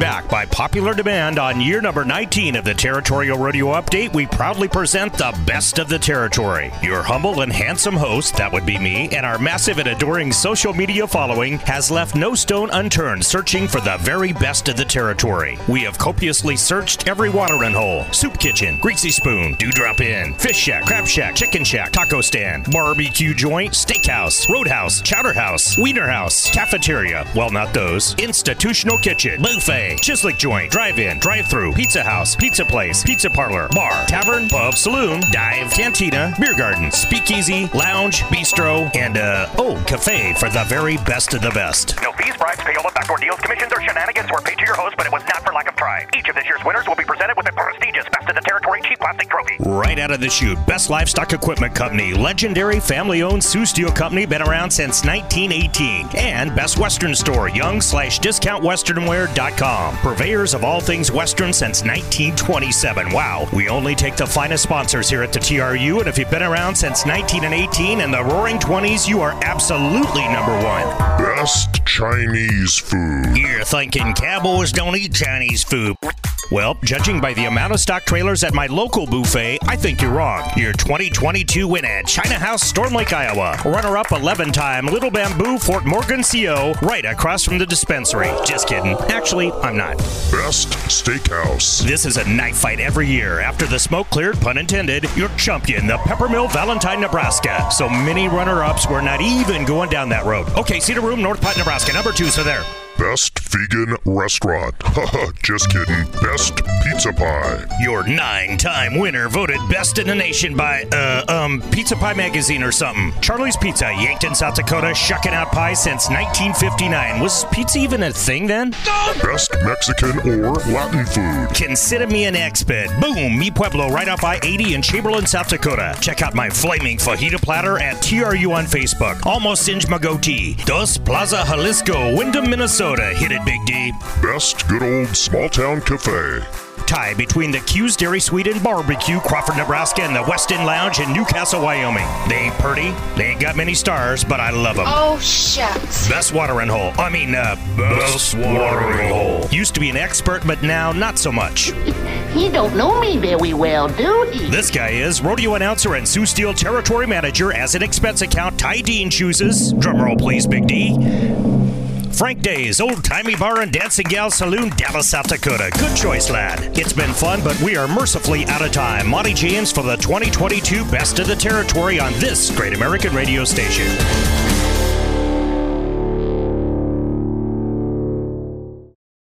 Back by popular demand on year number 19 of the Territorial Rodeo Update, we proudly present the best of the territory. Your humble and handsome host, that would be me, and our massive and adoring social media following has left no stone unturned searching for the very best of the territory. We have copiously searched every watering hole, soup kitchen, greasy spoon, dewdrop inn, fish shack, crab shack, chicken shack, taco stand, barbecue joint, steakhouse, roadhouse, chowder house, wiener house, cafeteria, well, not those, institutional kitchen, buffet, Chislic Joint, Drive-In, Drive-Through, Pizza House, Pizza Place, Pizza Parlor, Bar, Tavern, Pub, Saloon, Dive, Cantina, Beer Garden, Speakeasy, Lounge, Bistro, and uh oh, Cafe for the very best of the best. No fees, bribes, payola, backdoor deals, commissions, or shenanigans were paid to your host, but it was not for lack of trying. Each of this year's winners will be Right out of the chute, Best Livestock Equipment Company, legendary family-owned Sioux Steel Company, been around since 1918, and Best Western Store, young slash discount westernwear.com. Purveyors of all things Western since 1927. Wow. We only take the finest sponsors here at the TRU, and if you've been around since 1918 and the roaring 20s, you are absolutely number one. Best Chinese food. You're thinking cowboys don't eat Chinese food. Well, judging by the amount of stock trailers at my local buffet, I think you're wrong. Your 2022 win at China House, Storm Lake, Iowa. Runner up 11 time Little Bamboo, Fort Morgan, CO, right across from the dispensary. Just kidding. Actually, I'm not. Best Steakhouse. This is a knife fight every year. After the smoke cleared, pun intended, your champion, the Peppermill, Valentine, Nebraska. So many runner ups were not even going down that road. Okay, Cedar Room, North Platte, Nebraska. Number two, so there. Best vegan restaurant. Haha, just kidding. Best pizza pie. Your nine-time winner voted best in the nation by uh um Pizza Pie magazine or something. Charlie's Pizza, Yankton, South Dakota, shucking out pie since 1959. Was pizza even a thing then? Best Mexican or Latin food. Consider me an expert. Boom, Mi Pueblo, right off I-80 in Chamberlain, South Dakota. Check out my flaming fajita platter at TRU on Facebook. Almost singed my goatee. Dos Plaza Jalisco, Windom, Minnesota. Hit it, Big D. Best good old small town cafe. Tie between the Q's Dairy Sweet and Barbecue, Crawford, Nebraska, and the West End Lounge in Newcastle, Wyoming. They ain't pretty, they ain't got many stars, but I love them. Oh, shucks. Best watering hole. I mean, uh, best watering hole. Used to be an expert, but now not so much. He don't know me very well, do he? This guy is rodeo announcer and Sioux Steel territory manager as an expense account Ty Dean chooses. Drumroll, please, Big D. Frank Days, Old Timey Bar and Dancing Gal Saloon, Dallas, South Dakota. Good choice, lad. It's been fun, but we are mercifully out of time. Monte James for the 2022 Best of the Territory on this great American radio station.